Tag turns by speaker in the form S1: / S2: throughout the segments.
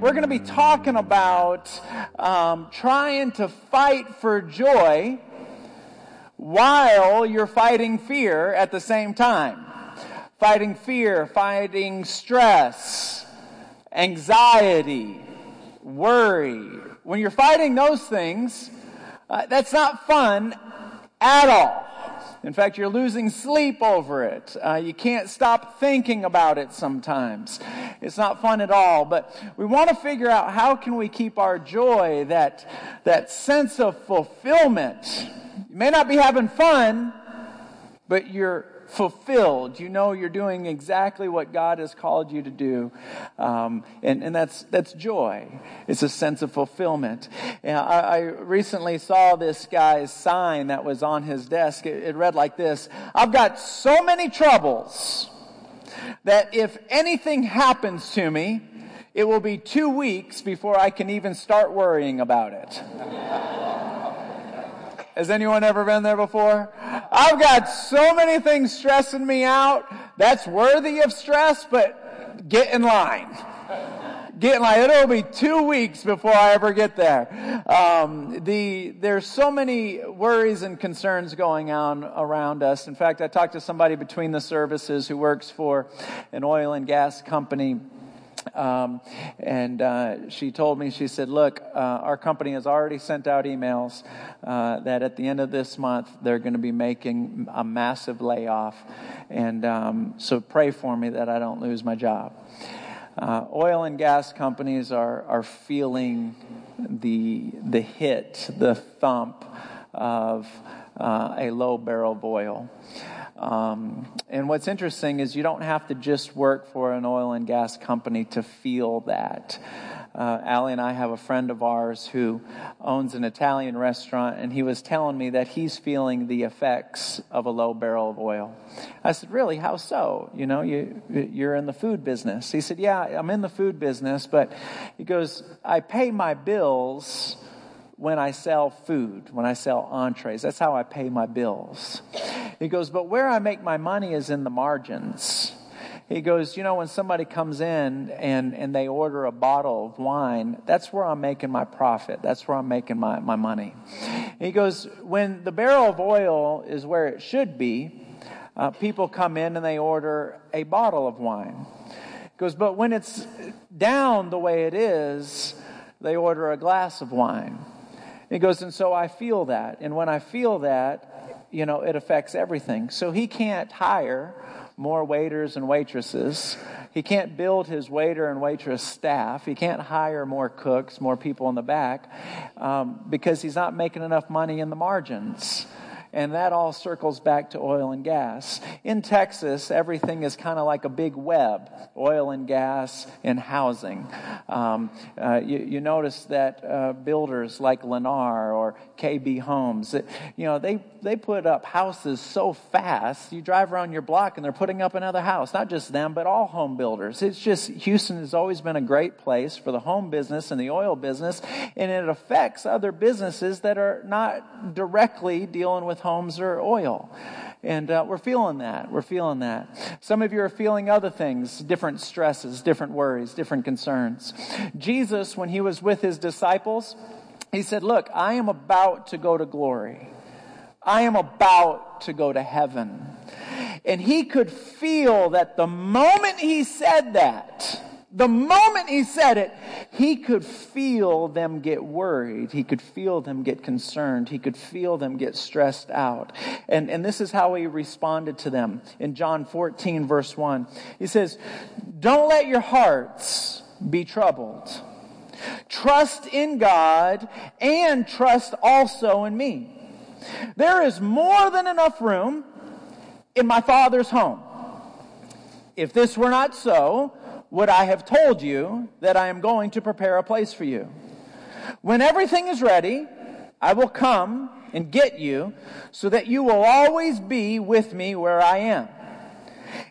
S1: we're going to be talking about um, trying to fight for joy while you're fighting fear at the same time. Fighting fear, fighting stress, anxiety, worry. When you're fighting those things, uh, that's not fun at all. In fact, you're losing sleep over it. Uh, you can't stop thinking about it sometimes. It's not fun at all. But we want to figure out how can we keep our joy, that, that sense of fulfillment. You may not be having fun, but you're fulfilled. You know you're doing exactly what God has called you to do. Um, and, and that's, that's joy. It's a sense of fulfillment. And I, I recently saw this guy's sign that was on his desk. It, it read like this I've got so many troubles that if anything happens to me, it will be two weeks before I can even start worrying about it. Has anyone ever been there before? I've got so many things stressing me out. That's worthy of stress, but get in line. Get in line. It'll be two weeks before I ever get there. Um, the there's so many worries and concerns going on around us. In fact, I talked to somebody between the services who works for an oil and gas company um, and uh, she told me, she said, Look, uh, our company has already sent out emails uh, that at the end of this month they're going to be making a massive layoff. And um, so pray for me that I don't lose my job. Uh, oil and gas companies are, are feeling the, the hit, the thump of uh, a low barrel of oil. Um, and what's interesting is you don't have to just work for an oil and gas company to feel that. Uh, Allie and I have a friend of ours who owns an Italian restaurant, and he was telling me that he's feeling the effects of a low barrel of oil. I said, "Really? How so? You know, you you're in the food business." He said, "Yeah, I'm in the food business, but he goes, I pay my bills." When I sell food, when I sell entrees. That's how I pay my bills. He goes, but where I make my money is in the margins. He goes, you know, when somebody comes in and, and they order a bottle of wine, that's where I'm making my profit. That's where I'm making my, my money. He goes, when the barrel of oil is where it should be, uh, people come in and they order a bottle of wine. He goes, but when it's down the way it is, they order a glass of wine. He goes, and so I feel that. And when I feel that, you know, it affects everything. So he can't hire more waiters and waitresses. He can't build his waiter and waitress staff. He can't hire more cooks, more people in the back, um, because he's not making enough money in the margins. And that all circles back to oil and gas. In Texas, everything is kind of like a big web oil and gas and housing. Um, uh, you, you, notice that uh, builders like Lennar or KB Homes, you know, they, they put up houses so fast. You drive around your block and they're putting up another house. Not just them, but all home builders. It's just, Houston has always been a great place for the home business and the oil business, and it affects other businesses that are not directly dealing with homes or oil. And uh, we're feeling that. We're feeling that. Some of you are feeling other things, different stresses, different worries, different concerns. Jesus, when he was with his disciples, he said, Look, I am about to go to glory. I am about to go to heaven. And he could feel that the moment he said that, the moment he said it, he could feel them get worried. He could feel them get concerned. He could feel them get stressed out. And, and this is how he responded to them in John 14, verse 1. He says, Don't let your hearts be troubled. Trust in God and trust also in me. There is more than enough room in my Father's home. If this were not so, would I have told you that I am going to prepare a place for you? When everything is ready, I will come and get you so that you will always be with me where I am.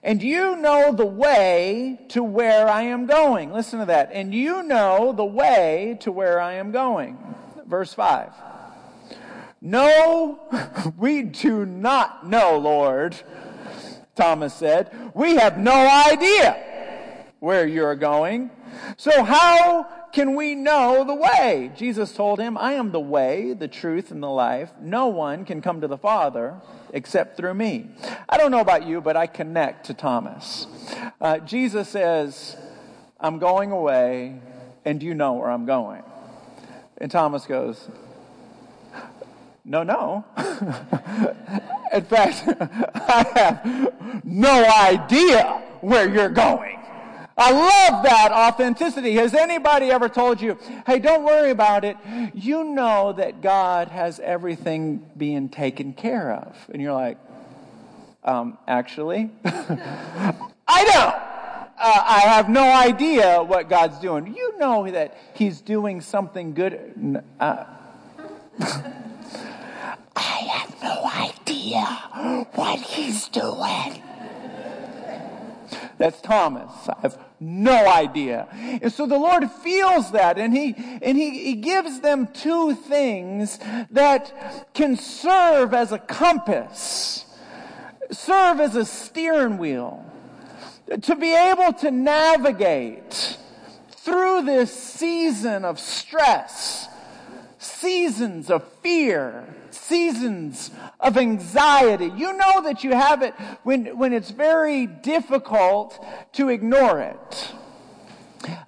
S1: And you know the way to where I am going. Listen to that. And you know the way to where I am going. Verse 5. No, we do not know, Lord, Thomas said. We have no idea where you're going. So how can we know the way? Jesus told him, I am the way, the truth, and the life. No one can come to the Father except through me. I don't know about you, but I connect to Thomas. Uh, Jesus says, I'm going away, and you know where I'm going. And Thomas goes, No, no. In fact, I have no idea where you're going. I love that authenticity. Has anybody ever told you, hey, don't worry about it. You know that God has everything being taken care of. And you're like, um, actually, I don't. Uh, I have no idea what God's doing. You know that He's doing something good. Uh, I have no idea what He's doing. That's Thomas. I have no idea. And so the Lord feels that and he, and he, he gives them two things that can serve as a compass, serve as a steering wheel to be able to navigate through this season of stress, seasons of fear, seasons of anxiety. You know that you have it when, when it's very difficult to ignore it.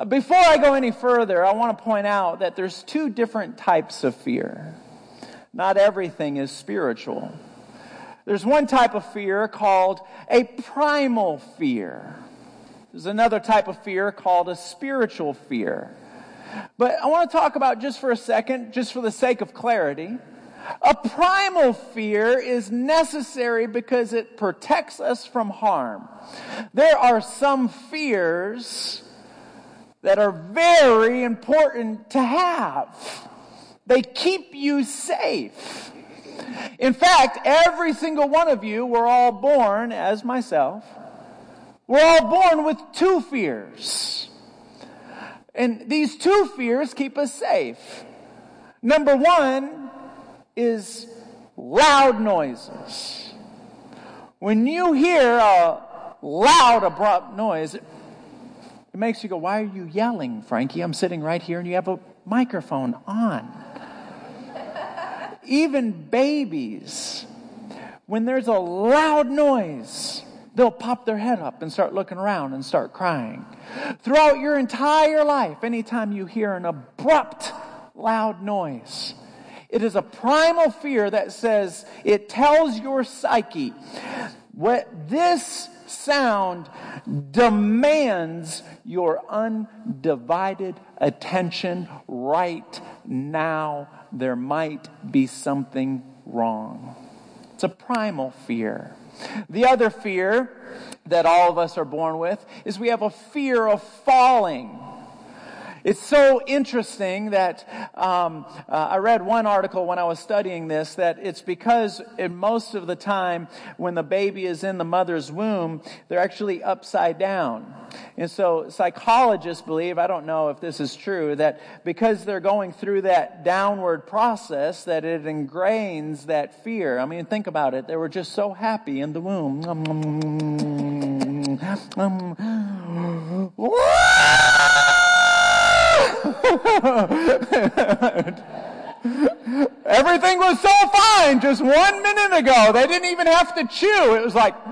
S1: Before I go any further, I want to point out that there's two different types of fear. Not everything is spiritual. There's one type of fear called a primal fear. There's another type of fear called a spiritual fear. But I want to talk about just for a second, just for the sake of clarity, a primal fear is necessary because it protects us from harm. There are some fears that are very important to have. They keep you safe. In fact, every single one of you were all born, as myself, we're all born with two fears. And these two fears keep us safe. Number one is loud noises. When you hear a loud, abrupt noise, it makes you go, Why are you yelling, Frankie? I'm sitting right here and you have a microphone on. Even babies, when there's a loud noise, they'll pop their head up and start looking around and start crying. Throughout your entire life, anytime you hear an abrupt, loud noise, it is a primal fear that says, it tells your psyche, what this sound demands your undivided attention right now. There might be something wrong. It's a primal fear. The other fear that all of us are born with is we have a fear of falling. It's so interesting that um, uh, I read one article when I was studying this that it's because in most of the time when the baby is in the mother's womb, they're actually upside down. And so psychologists believe, I don't know if this is true, that because they're going through that downward process, that it ingrains that fear. I mean, think about it. They were just so happy in the womb. Um, um, Everything was so fine just one minute ago. They didn't even have to chew. It was like.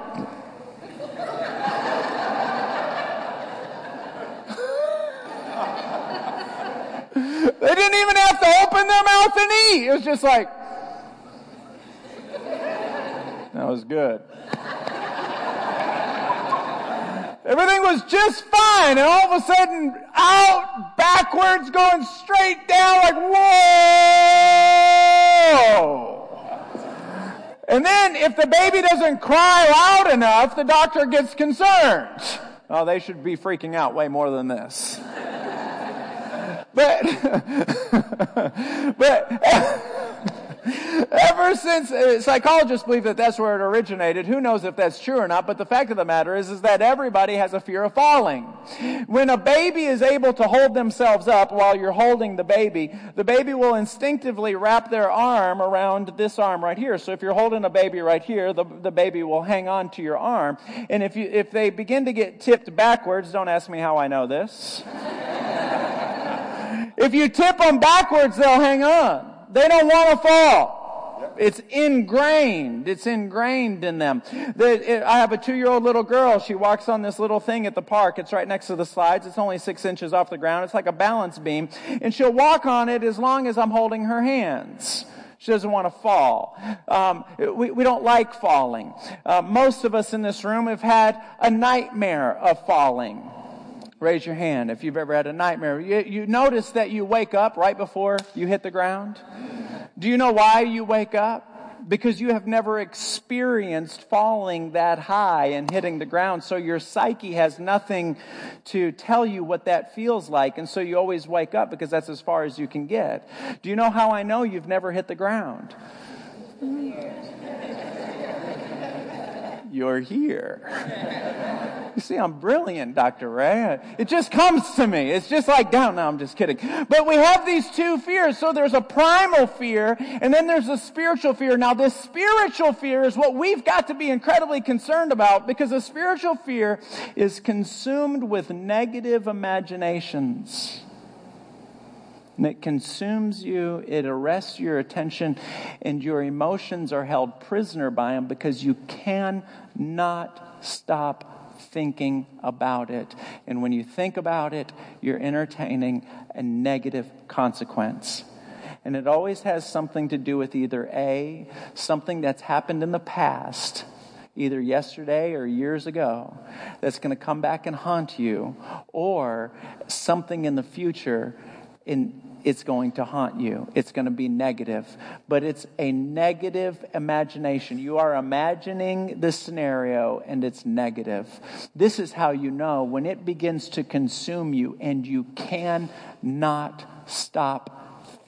S1: they didn't even have to open their mouth and eat. It was just like. That was good. Everything was just fine, and all of a sudden, out, backwards, going straight down, like, whoa! And then, if the baby doesn't cry loud enough, the doctor gets concerned. Oh, they should be freaking out way more than this. but, but, Ever since uh, psychologists believe that that's where it originated, who knows if that's true or not, but the fact of the matter is, is that everybody has a fear of falling. When a baby is able to hold themselves up while you're holding the baby, the baby will instinctively wrap their arm around this arm right here. So if you're holding a baby right here, the, the baby will hang on to your arm. And if you, if they begin to get tipped backwards, don't ask me how I know this. If you tip them backwards, they'll hang on. They don't want to fall. It's ingrained. It's ingrained in them. I have a two-year-old little girl. She walks on this little thing at the park. It's right next to the slides. It's only six inches off the ground. It's like a balance beam. And she'll walk on it as long as I'm holding her hands. She doesn't want to fall. Um, we, we don't like falling. Uh, most of us in this room have had a nightmare of falling. Raise your hand if you've ever had a nightmare. You, you notice that you wake up right before you hit the ground? Do you know why you wake up? Because you have never experienced falling that high and hitting the ground. So your psyche has nothing to tell you what that feels like. And so you always wake up because that's as far as you can get. Do you know how I know you've never hit the ground? You're here. You see, I'm brilliant, Dr. Ray. It just comes to me. It's just like down. No, I'm just kidding. But we have these two fears. So there's a primal fear and then there's a spiritual fear. Now this spiritual fear is what we've got to be incredibly concerned about because a spiritual fear is consumed with negative imaginations. And it consumes you, it arrests your attention, and your emotions are held prisoner by them because you cannot stop thinking about it. And when you think about it, you're entertaining a negative consequence. And it always has something to do with either A, something that's happened in the past, either yesterday or years ago, that's going to come back and haunt you, or something in the future in it's going to haunt you. It's going to be negative. But it's a negative imagination. You are imagining the scenario and it's negative. This is how you know when it begins to consume you and you cannot stop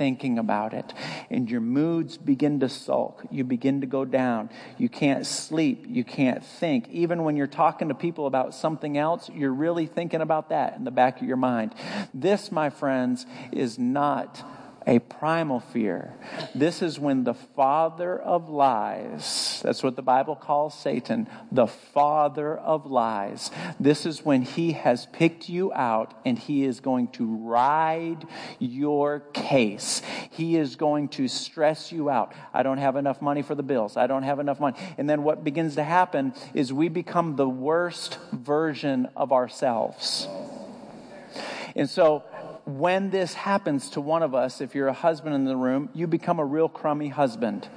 S1: thinking about it. And your moods begin to sulk. You begin to go down. You can't sleep. You can't think. Even when you're talking to people about something else, you're really thinking about that in the back of your mind. This, my friends, is not a primal fear. This is when the father of lies, that's what the Bible calls Satan, the father of lies. This is when he has picked you out and he is going to ride your case. He is going to stress you out. I don't have enough money for the bills. I don't have enough money. And then what begins to happen is we become the worst version of ourselves. And so when this happens to one of us, if you're a husband in the room, you become a real crummy husband.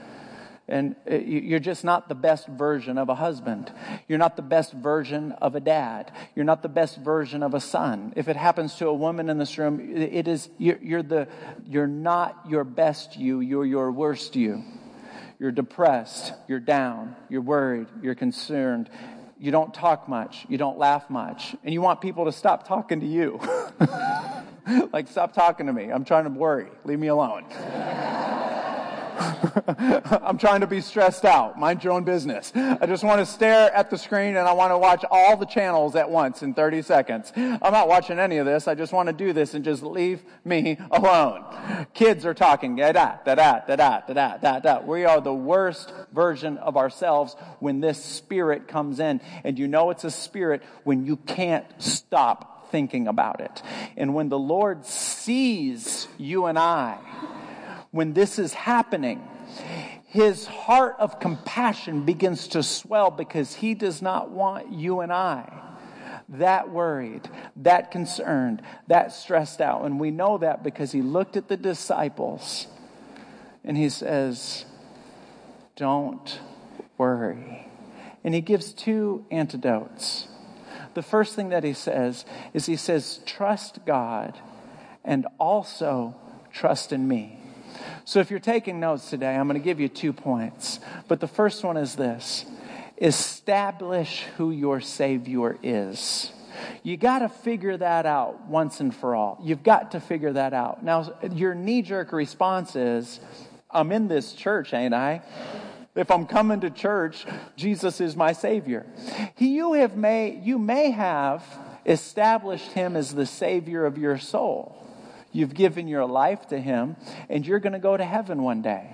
S1: And uh, you're just not the best version of a husband. You're not the best version of a dad. You're not the best version of a son. If it happens to a woman in this room, it is, you're the, you're not your best you, you're your worst you. You're depressed, you're down, you're worried, you're concerned, you don't talk much, you don't laugh much, and you want people to stop talking to you. like, stop talking to me. I'm trying to worry. Leave me alone. I'm trying to be stressed out. Mind your own business. I just want to stare at the screen and I want to watch all the channels at once in 30 seconds. I'm not watching any of this. I just want to do this and just leave me alone. Kids are talking. Da da da da da da da da da. We are the worst version of ourselves when this spirit comes in. And you know it's a spirit when you can't stop thinking about it. And when the Lord sees you and I, when this is happening, his heart of compassion begins to swell because he does not want you and I that worried, that concerned, that stressed out. And we know that because he looked at the disciples and he says, Don't worry. And he gives two antidotes. The first thing that he says is he says, trust God and also trust in me. So if you're taking notes today, I'm going to give you two points. But the first one is this establish who your Savior is. You got to figure that out once and for all. You've got to figure that out. Now, your knee jerk response is, I'm in this church, ain't I? If I'm coming to church, Jesus is my Savior. He, you, have may, you may have established Him as the Savior of your soul. You've given your life to Him, and you're going to go to heaven one day.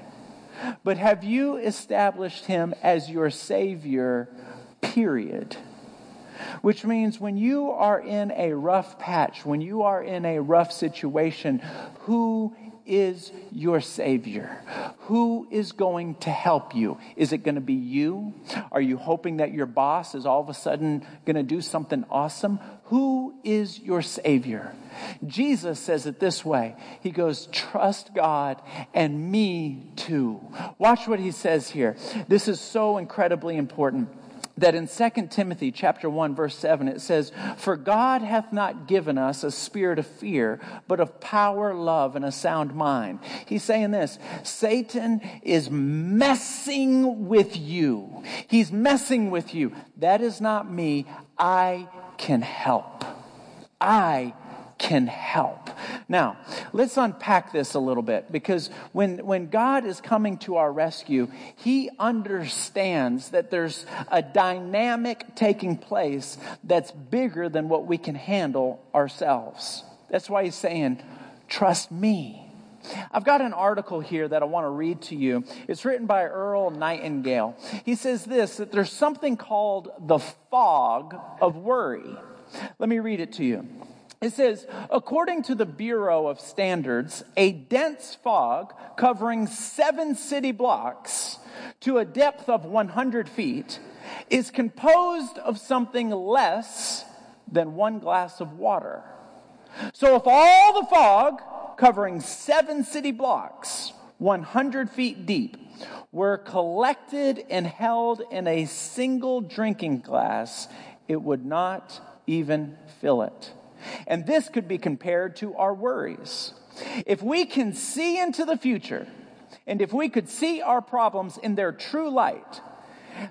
S1: But have you established Him as your Savior, period? which means when you are in a rough patch, when you are in a rough situation, who is your Savior? Who is going to help you? Is it going to be you? Are you hoping that your boss is all of a sudden going to do something awesome? Who is your Savior? Jesus says it this way He goes, Trust God and me too. Watch what he says here. This is so incredibly important that in 2 Timothy chapter 1 verse 7 it says, "For God hath not given us a spirit of fear, but of power, love and a sound mind." He's saying this, Satan is messing with you. He's messing with you. That is not me. I can help. I can help. Now, let's unpack this a little bit because when, when God is coming to our rescue, He understands that there's a dynamic taking place that's bigger than what we can handle ourselves. That's why He's saying, trust me. I've got an article here that I want to read to you. It's written by Earl Nightingale. He says this that there's something called the fog of worry. Let me read it to you. It says, according to the Bureau of Standards, a dense fog covering seven city blocks to a depth of 100 feet is composed of something less than one glass of water. So if all the fog covering seven city blocks, 100 feet deep, were collected and held in a single drinking glass, it would not even fill it. And this could be compared to our worries. If we can see into the future, and if we could see our problems in their true light,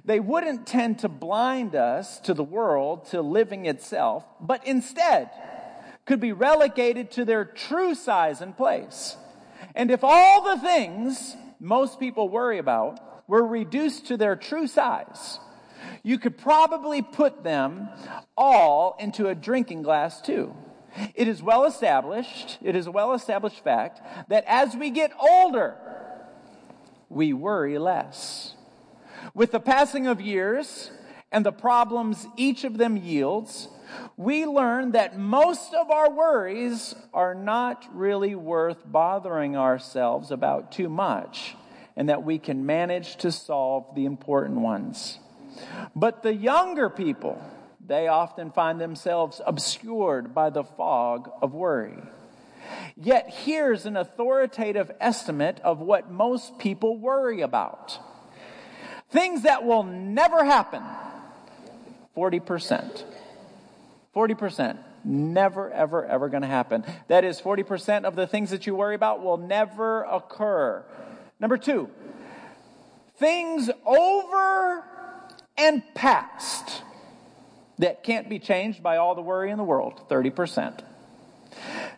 S1: they wouldn't tend to blind us to the world, to living itself, but instead could be relegated to their true size and place. And if all the things most people worry about were reduced to their true size, you could probably put them all into a drinking glass too. It is well established, it is a well established fact that as we get older, we worry less. With the passing of years and the problems each of them yields, we learn that most of our worries are not really worth bothering ourselves about too much, and that we can manage to solve the important ones. But the younger people, they often find themselves obscured by the fog of worry. Yet here's an authoritative estimate of what most people worry about things that will never happen 40%. 40%. Never, ever, ever going to happen. That is, 40% of the things that you worry about will never occur. Number two, things over and past that can't be changed by all the worry in the world 30%.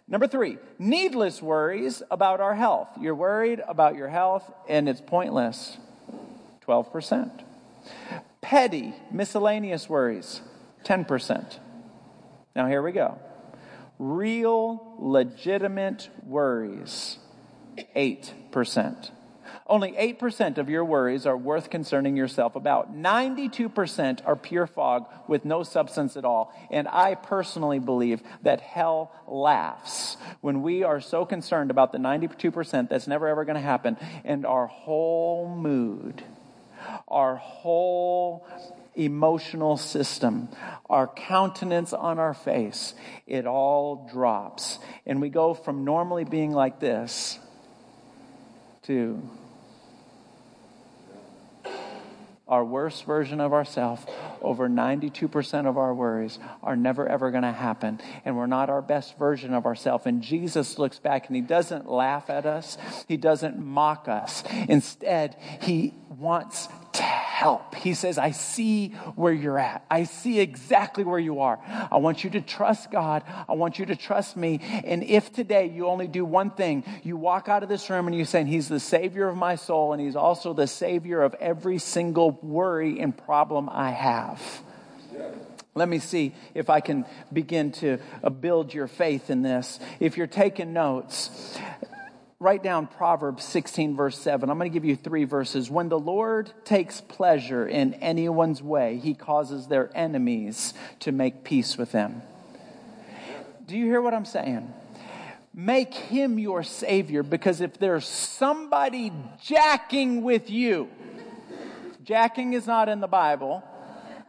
S1: Number three, needless worries about our health. You're worried about your health and it's pointless 12%. Petty, miscellaneous worries 10%. Now, here we go. Real, legitimate worries 8%. Only 8% of your worries are worth concerning yourself about. 92% are pure fog with no substance at all. And I personally believe that hell laughs when we are so concerned about the 92% that's never ever going to happen. And our whole mood, our whole emotional system, our countenance on our face, it all drops. And we go from normally being like this to our worst version of ourselves, over 92% of our worries are never ever going to happen. And we're not our best version of ourselves. And Jesus looks back and he doesn't laugh at us, he doesn't mock us. Instead, he wants help. He says, I see where you're at. I see exactly where you are. I want you to trust God. I want you to trust me. And if today you only do one thing, you walk out of this room and you say, He's the Savior of my soul, and He's also the Savior of every single worry and problem I have. Let me see if I can begin to uh, build your faith in this. If you're taking notes, write down Proverbs 16, verse 7. I'm going to give you three verses. When the Lord takes pleasure in anyone's way, he causes their enemies to make peace with them. Do you hear what I'm saying? Make him your Savior because if there's somebody jacking with you, jacking is not in the Bible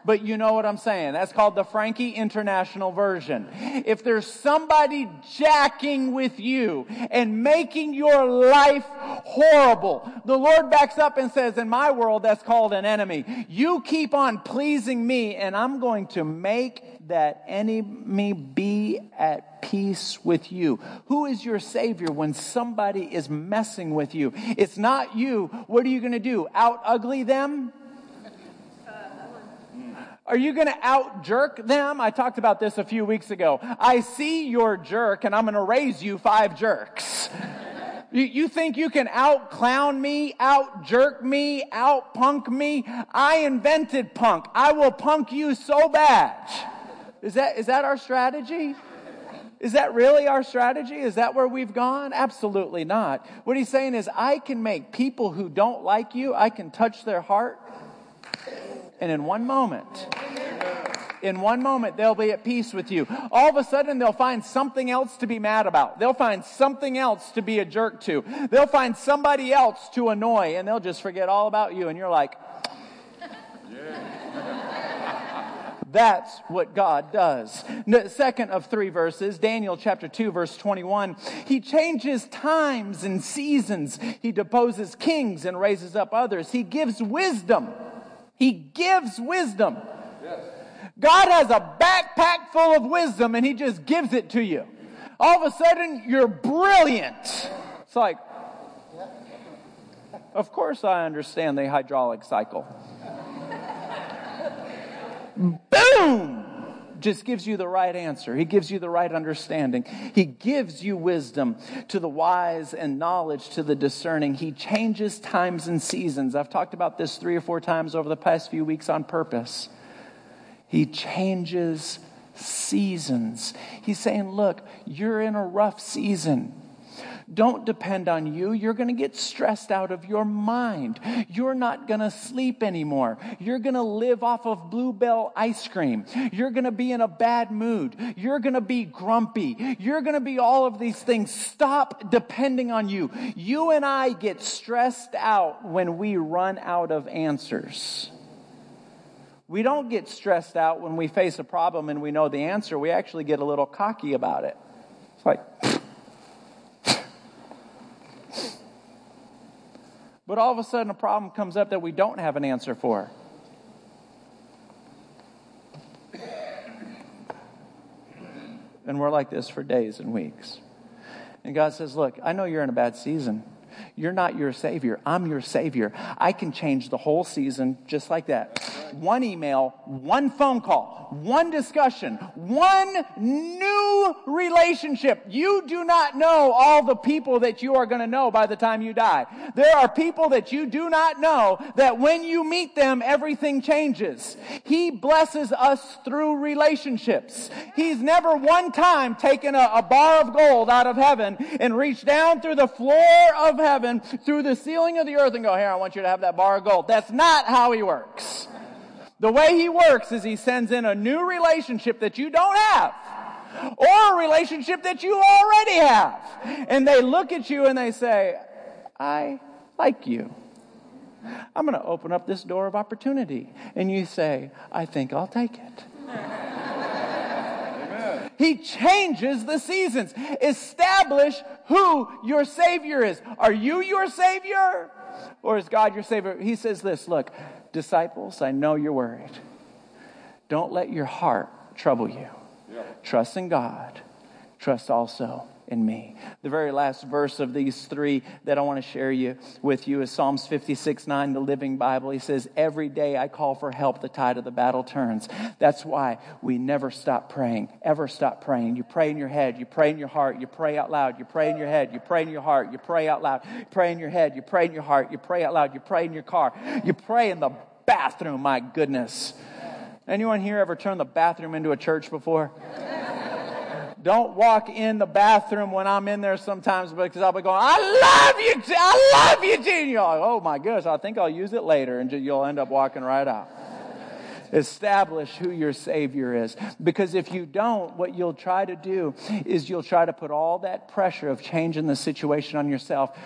S1: but you know what I'm saying. That's called the Frankie International Version. If there's somebody jacking with you and making your life horrible, the Lord backs up and says, in my world, that's called an enemy. You keep on pleasing me and I'm going to make that enemy be at peace with you. Who is your savior when somebody is messing with you? It's not you. What are you going to do? Out ugly them? Are you going to out jerk them? I talked about this a few weeks ago. I see your jerk and I'm going to raise you five jerks. You, you think you can out clown me, out jerk me, out punk me? I invented punk. I will punk you so bad. Is that, is that our strategy? Is that really our strategy? Is that where we've gone? Absolutely not. What he's saying is, I can make people who don't like you, I can touch their heart and in one moment, in one moment, they'll be at peace with you. All of a sudden, they'll find something else to be mad about. They'll find something else to be a jerk to. They'll find somebody else to annoy, and they'll just forget all about you. And you're like, That's what God does. Second of three verses, Daniel chapter 2, verse 21. He changes times and seasons. He deposes kings and raises up others. He gives wisdom he gives wisdom. Yes. God has a backpack full of wisdom and He just gives it to you. All of a sudden, you're brilliant. It's like, of course, I understand the hydraulic cycle. Boom! Just gives you the right answer. He gives you the right understanding. He gives you wisdom to the wise and knowledge to the discerning. He changes times and seasons. I've talked about this three or four times over the past few weeks on purpose. He changes seasons. He's saying, Look, you're in a rough season. Don't depend on you. You're going to get stressed out of your mind. You're not going to sleep anymore. You're going to live off of Blue Bell ice cream. You're going to be in a bad mood. You're going to be grumpy. You're going to be all of these things. Stop depending on you. You and I get stressed out when we run out of answers. We don't get stressed out when we face a problem and we know the answer. We actually get a little cocky about it. It's like, But all of a sudden, a problem comes up that we don't have an answer for. And we're like this for days and weeks. And God says, Look, I know you're in a bad season. You're not your Savior. I'm your Savior. I can change the whole season just like that. One email, one phone call, one discussion, one new relationship. You do not know all the people that you are going to know by the time you die. There are people that you do not know that when you meet them, everything changes. He blesses us through relationships. He's never one time taken a, a bar of gold out of heaven and reached down through the floor of heaven, through the ceiling of the earth and go, here, I want you to have that bar of gold. That's not how he works. The way he works is he sends in a new relationship that you don't have or a relationship that you already have. And they look at you and they say, I like you. I'm going to open up this door of opportunity. And you say, I think I'll take it. He changes the seasons. Establish who your Savior is. Are you your Savior? Or is God your Savior? He says this look, disciples, I know you're worried. Don't let your heart trouble you. Trust in God. Trust also in me. The very last verse of these three that I want to share you with you is Psalms 56 9, the Living Bible. He says, Every day I call for help, the tide of the battle turns. That's why we never stop praying, ever stop praying. You pray in your head, you pray in your heart, you pray out loud, you pray in your head, you pray in your heart, you pray out loud, you pray in your head, you pray in your heart, you pray out loud, you pray in your car, you pray in the bathroom, my goodness. Anyone here ever turned the bathroom into a church before? Don't walk in the bathroom when I'm in there sometimes because I'll be going, I love you, I love you, Gene. You're like, oh my gosh, I think I'll use it later. And you'll end up walking right out. Establish who your Savior is. Because if you don't, what you'll try to do is you'll try to put all that pressure of changing the situation on yourself.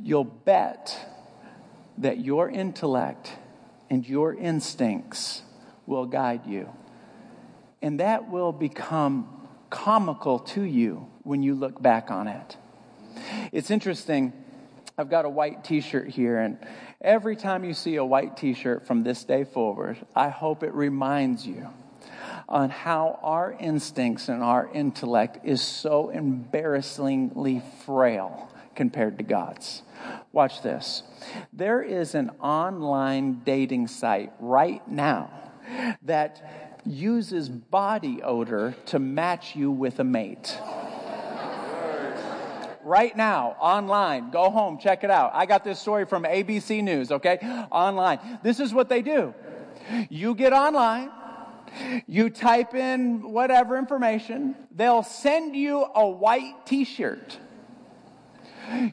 S1: You'll bet that your intellect and your instincts will guide you. And that will become comical to you when you look back on it. It's interesting. I've got a white t shirt here, and every time you see a white t shirt from this day forward, I hope it reminds you on how our instincts and our intellect is so embarrassingly frail compared to God's. Watch this. There is an online dating site right now that uses body odor to match you with a mate. Right now, online. Go home, check it out. I got this story from ABC News, okay? Online. This is what they do. You get online, you type in whatever information, they'll send you a white t shirt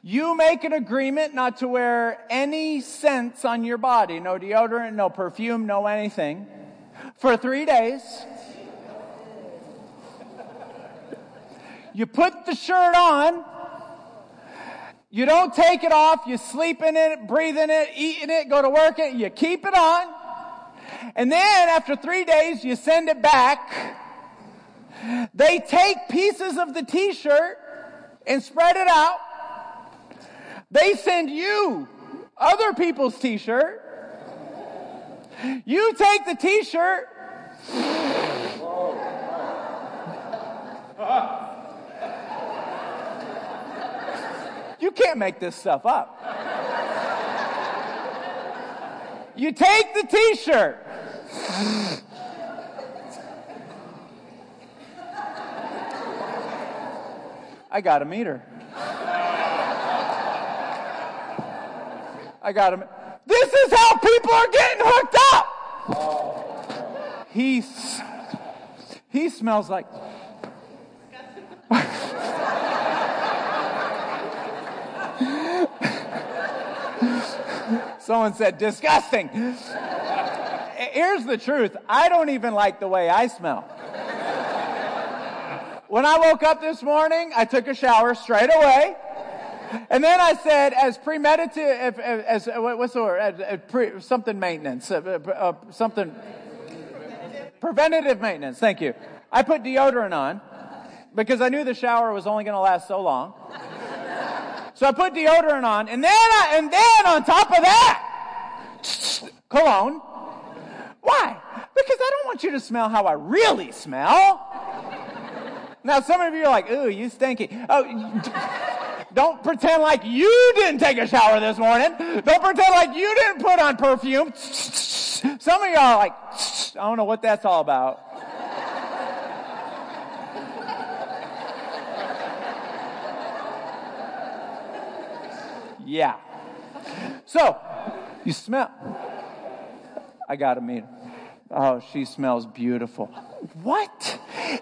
S1: you make an agreement not to wear any scents on your body no deodorant, no perfume, no anything for three days. You put the shirt on. You don't take it off. You sleep in it, breathe in it, eat in it, go to work it. You keep it on. And then after three days, you send it back. They take pieces of the t-shirt and spread it out. They send you other people's t shirt. You take the t shirt. You can't make this stuff up. You take the t shirt. I got a meter. I got him. This is how people are getting hooked up. He, he smells like. Someone said disgusting. Here's the truth I don't even like the way I smell. When I woke up this morning, I took a shower straight away. And then I said, as premeditative, as, as what's the word? As, as pre, something maintenance, uh, uh, uh, something preventative maintenance. Thank you. I put deodorant on because I knew the shower was only going to last so long. So I put deodorant on, and then I, and then on top of that, cologne. Why? Because I don't want you to smell how I really smell. Now, some of you are like, "Ooh, you stinky." Oh. Don't pretend like you didn't take a shower this morning. Don't pretend like you didn't put on perfume. Some of y'all are like, I don't know what that's all about. Yeah. So, you smell. I got to meet her. Oh, she smells beautiful. What?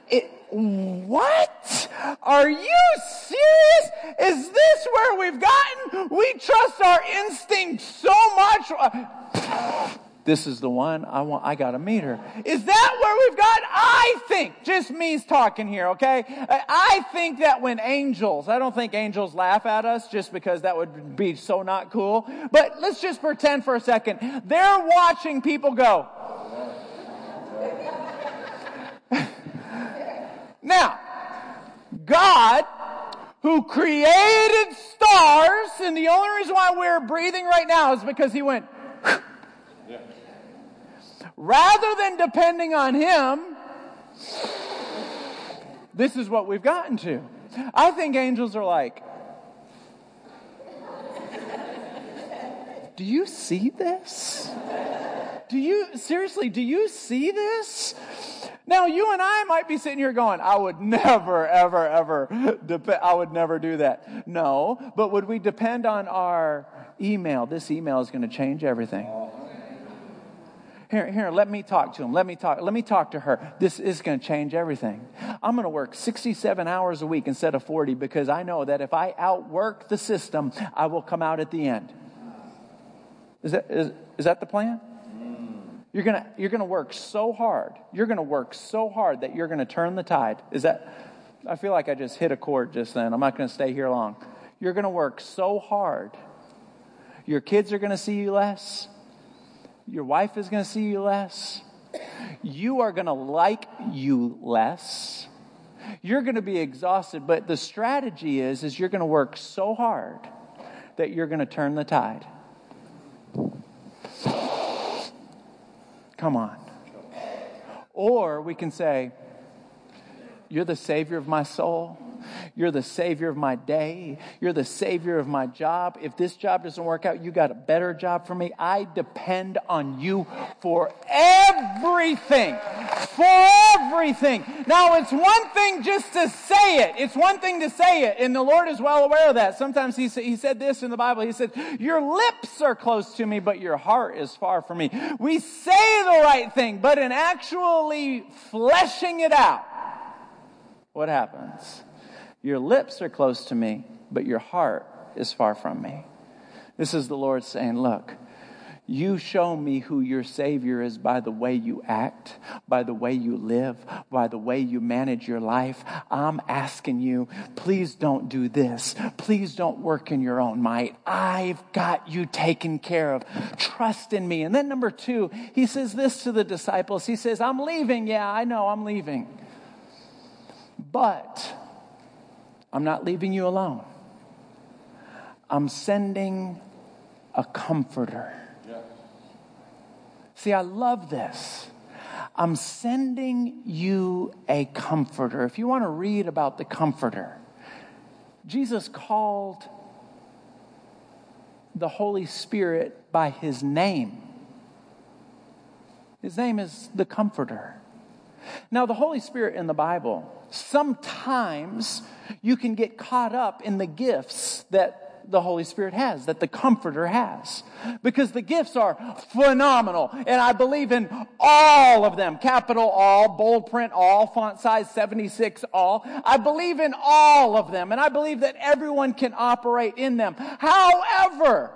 S1: It, what? Are you serious? Is this where we've gotten? We trust our instincts so much. This is the one I want. I got to meet her. Is that where we've got? I think, just me's talking here, okay? I think that when angels, I don't think angels laugh at us just because that would be so not cool. But let's just pretend for a second. They're watching people go. Now, God, who created stars, and the only reason why we're breathing right now is because He went. Rather than depending on Him, this is what we've gotten to. I think angels are like, Do you see this? Do you, seriously, do you see this? Now, you and I might be sitting here going, I would never, ever, ever, I would never do that. No, but would we depend on our email? This email is going to change everything. Here, here, let me talk to him. Let me talk. Let me talk to her. This is going to change everything. I'm going to work 67 hours a week instead of 40 because I know that if I outwork the system, I will come out at the end. Is that, is, is that the plan? You're going you're to work so hard. You're going to work so hard that you're going to turn the tide. Is that I feel like I just hit a chord just then. I'm not going to stay here long. You're going to work so hard. Your kids are going to see you less. Your wife is going to see you less. You are going to like you less. You're going to be exhausted, but the strategy is is you're going to work so hard that you're going to turn the tide. Come on. Or we can say, You're the Savior of my soul. You're the Savior of my day. You're the Savior of my job. If this job doesn't work out, you got a better job for me. I depend on you for everything. For everything. Now, it's one thing just to say it. It's one thing to say it, and the Lord is well aware of that. Sometimes he, he said this in the Bible. He said, Your lips are close to me, but your heart is far from me. We say the right thing, but in actually fleshing it out, what happens? Your lips are close to me, but your heart is far from me. This is the Lord saying, Look, you show me who your Savior is by the way you act, by the way you live, by the way you manage your life. I'm asking you, please don't do this. Please don't work in your own might. I've got you taken care of. Trust in me. And then, number two, he says this to the disciples He says, I'm leaving. Yeah, I know, I'm leaving. But I'm not leaving you alone. I'm sending a comforter. Yeah. See, I love this. I'm sending you a comforter. If you want to read about the comforter, Jesus called the Holy Spirit by his name. His name is the Comforter. Now, the Holy Spirit in the Bible, sometimes you can get caught up in the gifts that the Holy Spirit has, that the Comforter has. Because the gifts are phenomenal. And I believe in all of them. Capital all, bold print all, font size 76 all. I believe in all of them. And I believe that everyone can operate in them. However,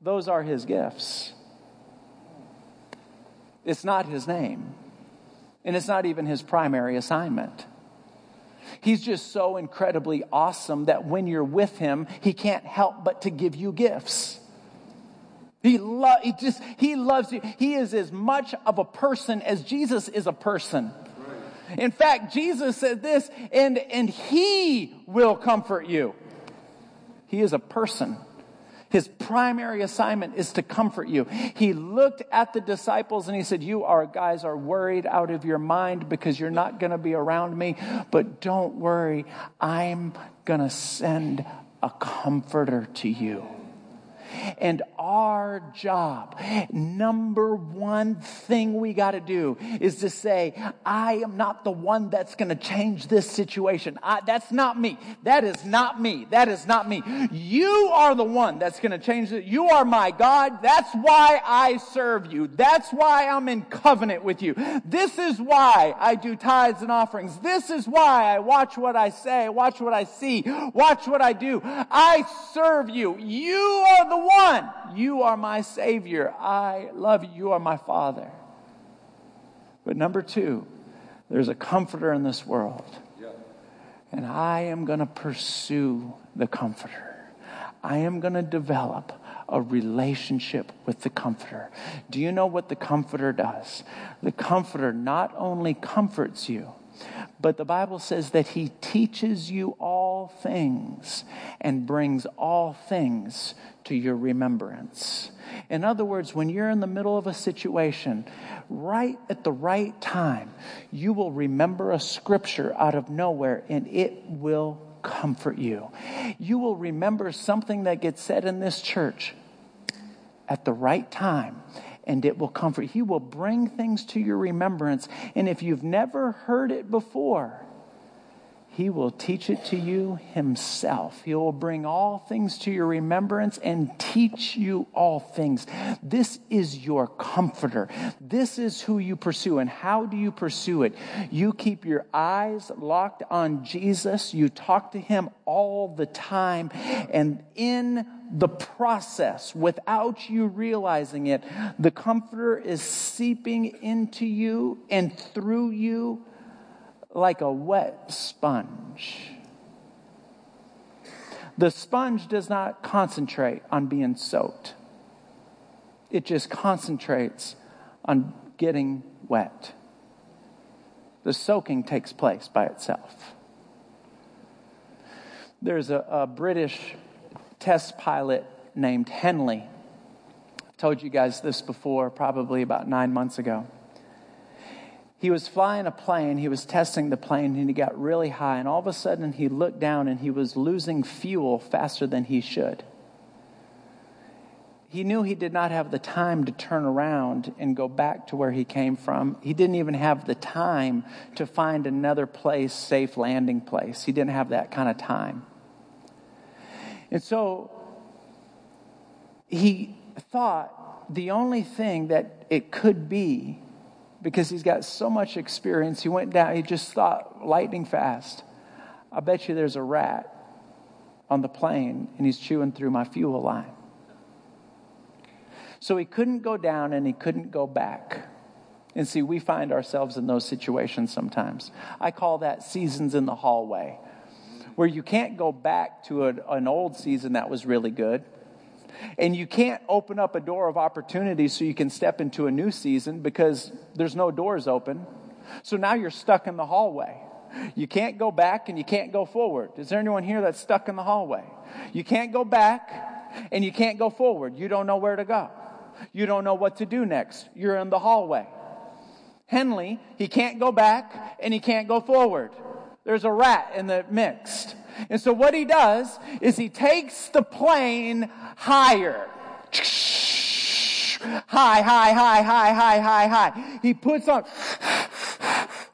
S1: those are His gifts. It's not His name. And it's not even His primary assignment. He's just so incredibly awesome that when you're with him, he can't help but to give you gifts. He, lo- he just he loves you. He is as much of a person as Jesus is a person. In fact, Jesus said this, and, and he will comfort you. He is a person. His primary assignment is to comfort you. He looked at the disciples and he said, You are guys are worried out of your mind because you're not going to be around me. But don't worry, I'm going to send a comforter to you. And our job, number one thing we got to do is to say, I am not the one that's going to change this situation. I, that's not me. That is not me. That is not me. You are the one that's going to change it. You are my God. That's why I serve you. That's why I'm in covenant with you. This is why I do tithes and offerings. This is why I watch what I say, watch what I see, watch what I do. I serve you. You are the one. You are my Savior. I love you. You are my Father. But number two, there's a comforter in this world. And I am going to pursue the comforter. I am going to develop a relationship with the comforter. Do you know what the comforter does? The comforter not only comforts you, but the Bible says that he teaches you all things and brings all things to your remembrance. In other words, when you're in the middle of a situation, right at the right time, you will remember a scripture out of nowhere and it will comfort you. You will remember something that gets said in this church at the right time and it will comfort. He will bring things to your remembrance. And if you've never heard it before, he will teach it to you himself. He will bring all things to your remembrance and teach you all things. This is your comforter. This is who you pursue. And how do you pursue it? You keep your eyes locked on Jesus. You talk to him all the time. And in the process, without you realizing it, the comforter is seeping into you and through you like a wet sponge. The sponge does not concentrate on being soaked, it just concentrates on getting wet. The soaking takes place by itself. There's a, a British test pilot named Henley. I've told you guys this before, probably about nine months ago he was flying a plane, he was testing the plane, and he got really high. And all of a sudden, he looked down and he was losing fuel faster than he should. He knew he did not have the time to turn around and go back to where he came from. He didn't even have the time to find another place, safe landing place. He didn't have that kind of time. And so he thought the only thing that it could be because he's got so much experience. He went down, he just thought lightning fast. I bet you there's a rat on the plane and he's chewing through my fuel line. So he couldn't go down and he couldn't go back. And see, we find ourselves in those situations sometimes. I call that seasons in the hallway, where you can't go back to an, an old season that was really good and you can't open up a door of opportunity so you can step into a new season because there's no doors open. So now you're stuck in the hallway. You can't go back and you can't go forward. Is there anyone here that's stuck in the hallway? You can't go back and you can't go forward. You don't know where to go. You don't know what to do next. You're in the hallway. Henley, he can't go back and he can't go forward. There's a rat in the mix. And so what he does is he takes the plane higher. High, high, high, high, high, high, high. He puts on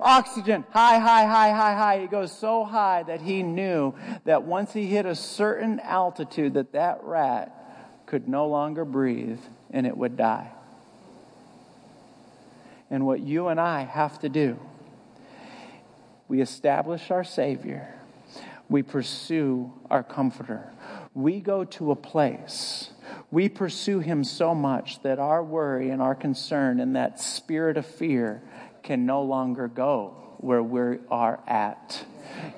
S1: oxygen. High, high, high, high, high. He goes so high that he knew that once he hit a certain altitude that that rat could no longer breathe and it would die. And what you and I have to do, we establish our Savior. We pursue our comforter. We go to a place, we pursue him so much that our worry and our concern and that spirit of fear can no longer go where we are at.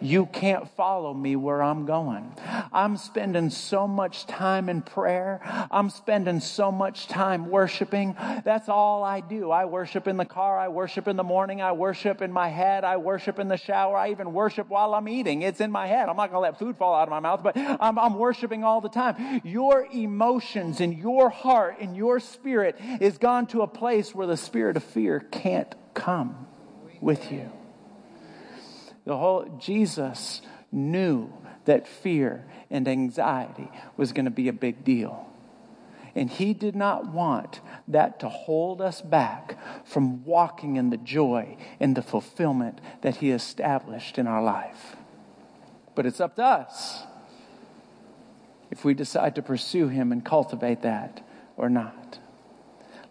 S1: You can't follow me where I'm going. I'm spending so much time in prayer. I'm spending so much time worshiping. That's all I do. I worship in the car. I worship in the morning. I worship in my head. I worship in the shower. I even worship while I'm eating. It's in my head. I'm not going to let food fall out of my mouth, but I'm, I'm worshiping all the time. Your emotions and your heart and your spirit is gone to a place where the spirit of fear can't come with you. The whole Jesus knew that fear and anxiety was going to be a big deal. And he did not want that to hold us back from walking in the joy and the fulfillment that he established in our life. But it's up to us if we decide to pursue him and cultivate that or not.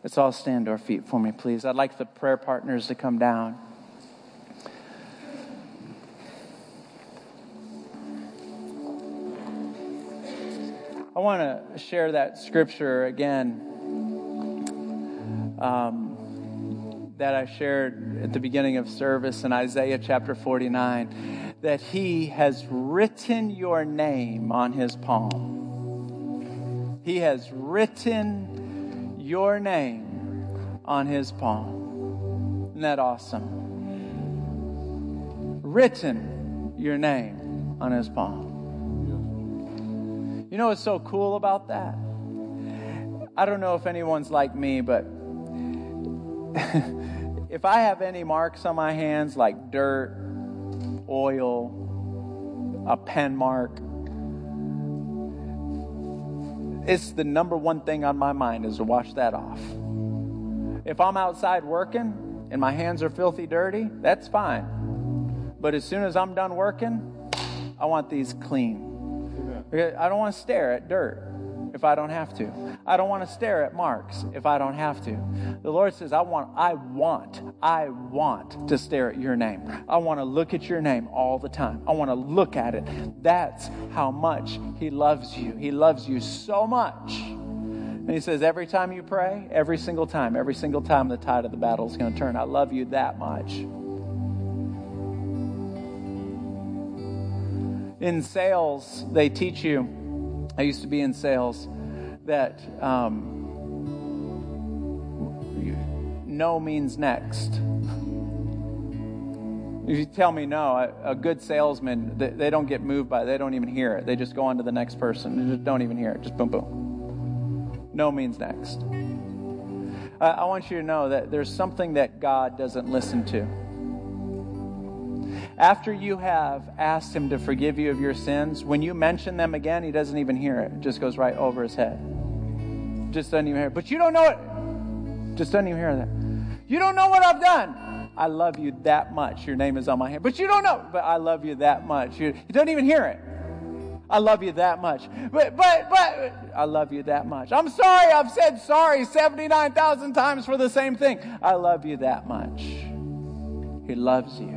S1: Let's all stand to our feet for me, please. I'd like the prayer partners to come down. I want to share that scripture again um, that I shared at the beginning of service in Isaiah chapter 49 that he has written your name on his palm. He has written your name on his palm. Isn't that awesome? Written your name on his palm. You know what's so cool about that? I don't know if anyone's like me, but if I have any marks on my hands, like dirt, oil, a pen mark, it's the number one thing on my mind is to wash that off. If I'm outside working and my hands are filthy dirty, that's fine. But as soon as I'm done working, I want these clean. I don't want to stare at dirt if I don't have to. I don't want to stare at marks if I don't have to. The Lord says, I want, I want, I want to stare at your name. I want to look at your name all the time. I want to look at it. That's how much He loves you. He loves you so much. And He says, every time you pray, every single time, every single time the tide of the battle is going to turn. I love you that much. In sales, they teach you I used to be in sales that um, no means next. If you tell me no, a, good salesman, they, don't get moved by it. They don't even hear it. They just go on to the next person. They just don't even hear it. Just boom, boom. No means next. I want you to know that there's something that God doesn't listen to. After you have asked Him to forgive you of your sins, when you mention them again, He doesn't even hear it. It just goes right over His head. Just doesn't even hear it. But you don't know it. Just doesn't even hear that. You don't know what I've done. I love you that much. Your name is on my hand. But you don't know. But I love you that much. You, you don't even hear it. I love you that much. But, but, but, I love you that much. I'm sorry I've said sorry 79,000 times for the same thing. I love you that much. He loves you.